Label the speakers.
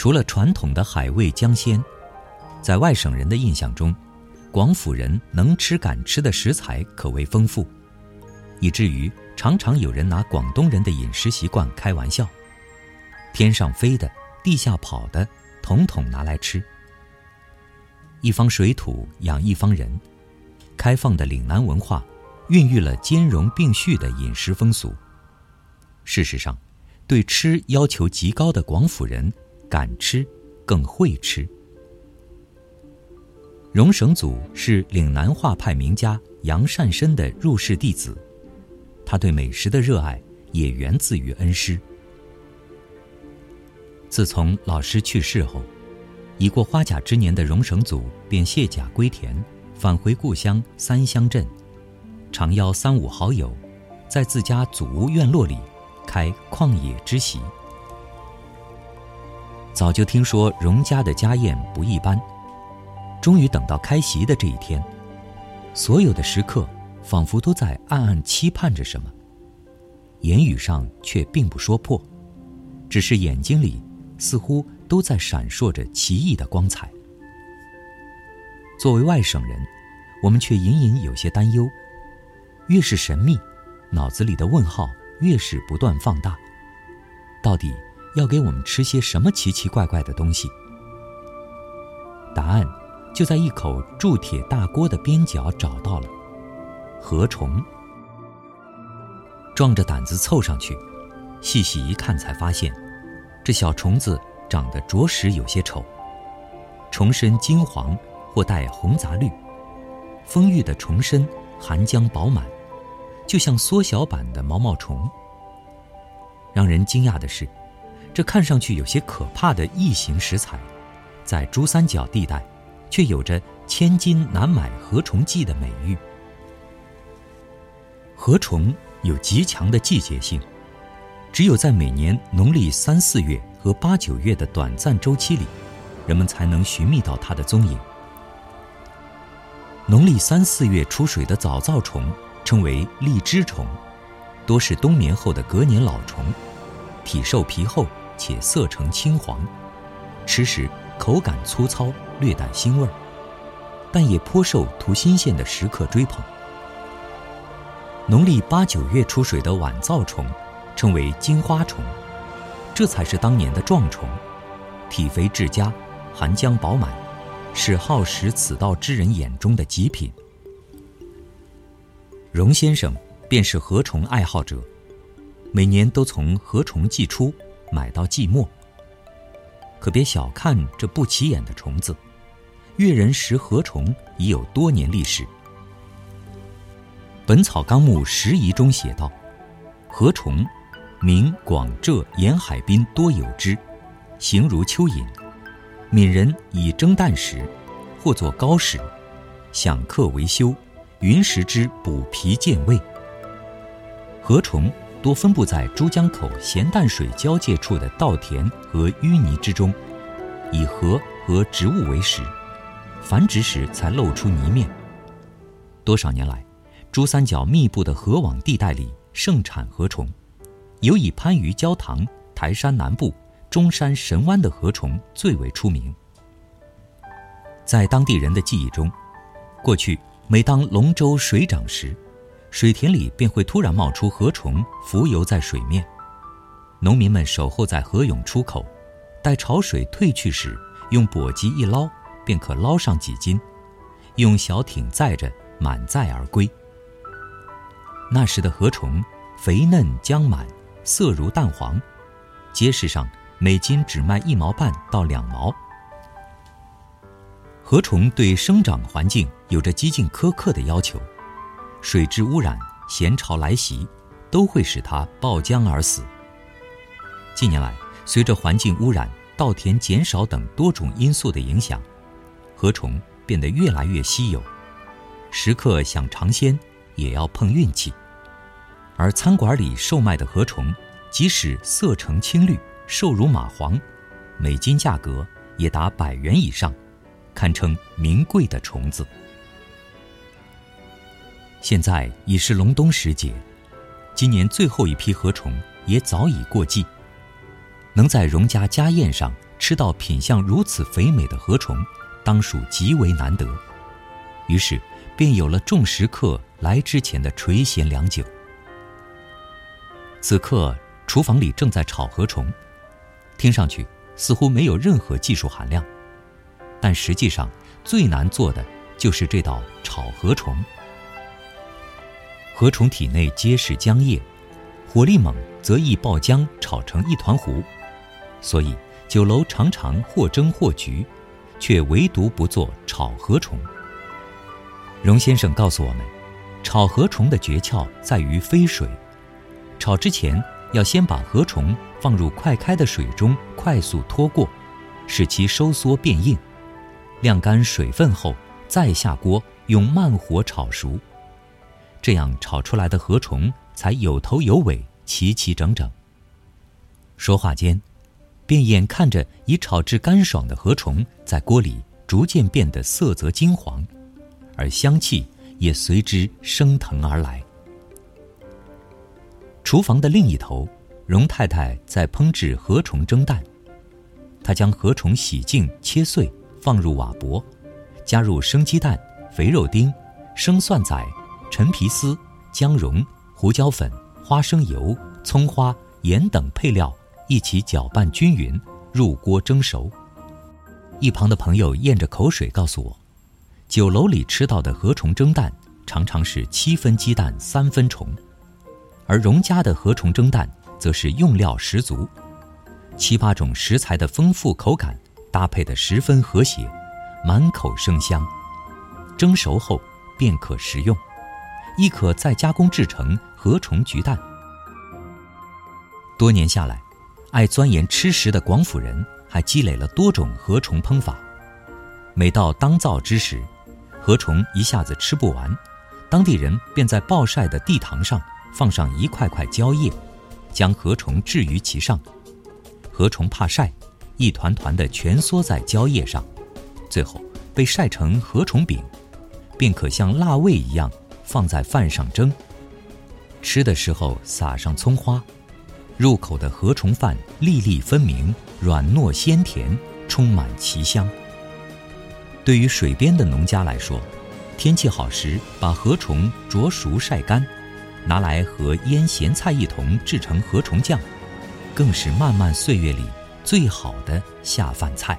Speaker 1: 除了传统的海味江鲜，在外省人的印象中，广府人能吃敢吃的食材可谓丰富，以至于常常有人拿广东人的饮食习惯开玩笑：天上飞的，地下跑的，统统拿来吃。一方水土养一方人，开放的岭南文化，孕育了兼容并蓄的饮食风俗。事实上，对吃要求极高的广府人。敢吃，更会吃。荣省祖是岭南画派名家杨善深的入室弟子，他对美食的热爱也源自于恩师。自从老师去世后，已过花甲之年的荣省祖便卸甲归田，返回故乡三乡镇，常邀三五好友，在自家祖屋院落里开旷野之席。早就听说荣家的家宴不一般，终于等到开席的这一天，所有的食客仿佛都在暗暗期盼着什么，言语上却并不说破，只是眼睛里似乎都在闪烁着奇异的光彩。作为外省人，我们却隐隐有些担忧，越是神秘，脑子里的问号越是不断放大，到底？要给我们吃些什么奇奇怪怪的东西？答案就在一口铸铁大锅的边角找到了。河虫。壮着胆子凑上去，细细一看，才发现，这小虫子长得着实有些丑。虫身金黄或带红杂绿，丰腴的虫身含浆饱满，就像缩小版的毛毛虫。让人惊讶的是。这看上去有些可怕的异形食材，在珠三角地带，却有着“千金难买河虫记”的美誉。河虫有极强的季节性，只有在每年农历三四月和八九月的短暂周期里，人们才能寻觅到它的踪影。农历三四月出水的早造虫称为荔枝虫，多是冬眠后的隔年老虫，体瘦皮厚。且色呈青黄，吃时口感粗糙，略带腥味儿，但也颇受图新鲜的食客追捧。农历八九月出水的晚造虫，称为金花虫，这才是当年的壮虫，体肥质佳，含浆饱满，是好食此道之人眼中的极品。荣先生便是禾虫爱好者，每年都从禾虫季出。买到寂寞，可别小看这不起眼的虫子。越人食禾虫已有多年历史，《本草纲目拾遗》中写道：“禾虫，名广浙沿海滨多有之，形如蚯蚓。闽人以蒸蛋食，或作糕食，享客为修，云食之补脾健胃。禾虫。”多分布在珠江口咸淡水交界处的稻田和淤泥之中，以禾和植物为食，繁殖时才露出泥面。多少年来，珠三角密布的河网地带里盛产河虫，尤以番禺焦塘、台山南部、中山神湾的河虫最为出名。在当地人的记忆中，过去每当龙舟水涨时，水田里便会突然冒出禾虫，浮游在水面。农民们守候在河涌出口，待潮水退去时，用簸箕一捞，便可捞上几斤，用小艇载着满载而归。那时的禾虫肥嫩浆满，色如蛋黄，街市上每斤只卖一毛半到两毛。禾虫对生长环境有着极尽苛刻的要求。水质污染、咸潮来袭，都会使它爆浆而死。近年来，随着环境污染、稻田减少等多种因素的影响，河虫变得越来越稀有。食客想尝鲜，也要碰运气。而餐馆里售卖的河虫，即使色呈青绿、瘦如蚂蟥，每斤价格也达百元以上，堪称名贵的虫子。现在已是隆冬时节，今年最后一批禾虫也早已过季。能在荣家家宴上吃到品相如此肥美的河虫，当属极为难得。于是，便有了众食客来之前的垂涎良久。此刻，厨房里正在炒河虫，听上去似乎没有任何技术含量，但实际上最难做的就是这道炒河虫。河虫体内皆是浆液，火力猛则易爆浆，炒成一团糊，所以酒楼常常或蒸或焗，却唯独不做炒河虫。荣先生告诉我们，炒河虫的诀窍在于飞水。炒之前要先把河虫放入快开的水中，快速拖过，使其收缩变硬，晾干水分后再下锅用慢火炒熟，这样炒出来的河虫才有头有尾、齐齐整整。说话间，便眼看着已炒至干爽的河虫在锅里逐渐变得色泽金黄，而香气也随之升腾而来。厨房的另一头，荣太太在烹制河虫蒸蛋。她将河虫洗净切碎，放入瓦钵，加入生鸡蛋、肥肉丁、生蒜仔、陈皮丝、姜蓉、胡椒粉、花生油、葱花、盐等配料一起搅拌均匀，入锅蒸熟。一旁的朋友咽着口水告诉我，酒楼里吃到的河虫蒸蛋常常是七分鸡蛋三分虫。而荣家的河虫蒸蛋，则是用料十足，七八种食材的丰富口感搭配的十分和谐，满口生香。蒸熟后便可食用，亦可再加工制成河虫焗蛋。多年下来，爱钻研吃食的广府人还积累了多种河虫烹法。每到当造之时，河虫一下子吃不完，当地人便在暴晒的地堂上。放上一块块蕉叶，将河虫置于其上，河虫怕晒，一团团的蜷缩在蕉叶上，最后被晒成河虫饼，便可像腊味一样放在饭上蒸。吃的时候撒上葱花，入口的河虫饭粒粒分明，软糯鲜甜，充满奇香。对于水边的农家来说，天气好时把河虫灼熟晒干。拿来和腌咸菜一同制成河虫酱，更是漫漫岁月里最好的下饭菜。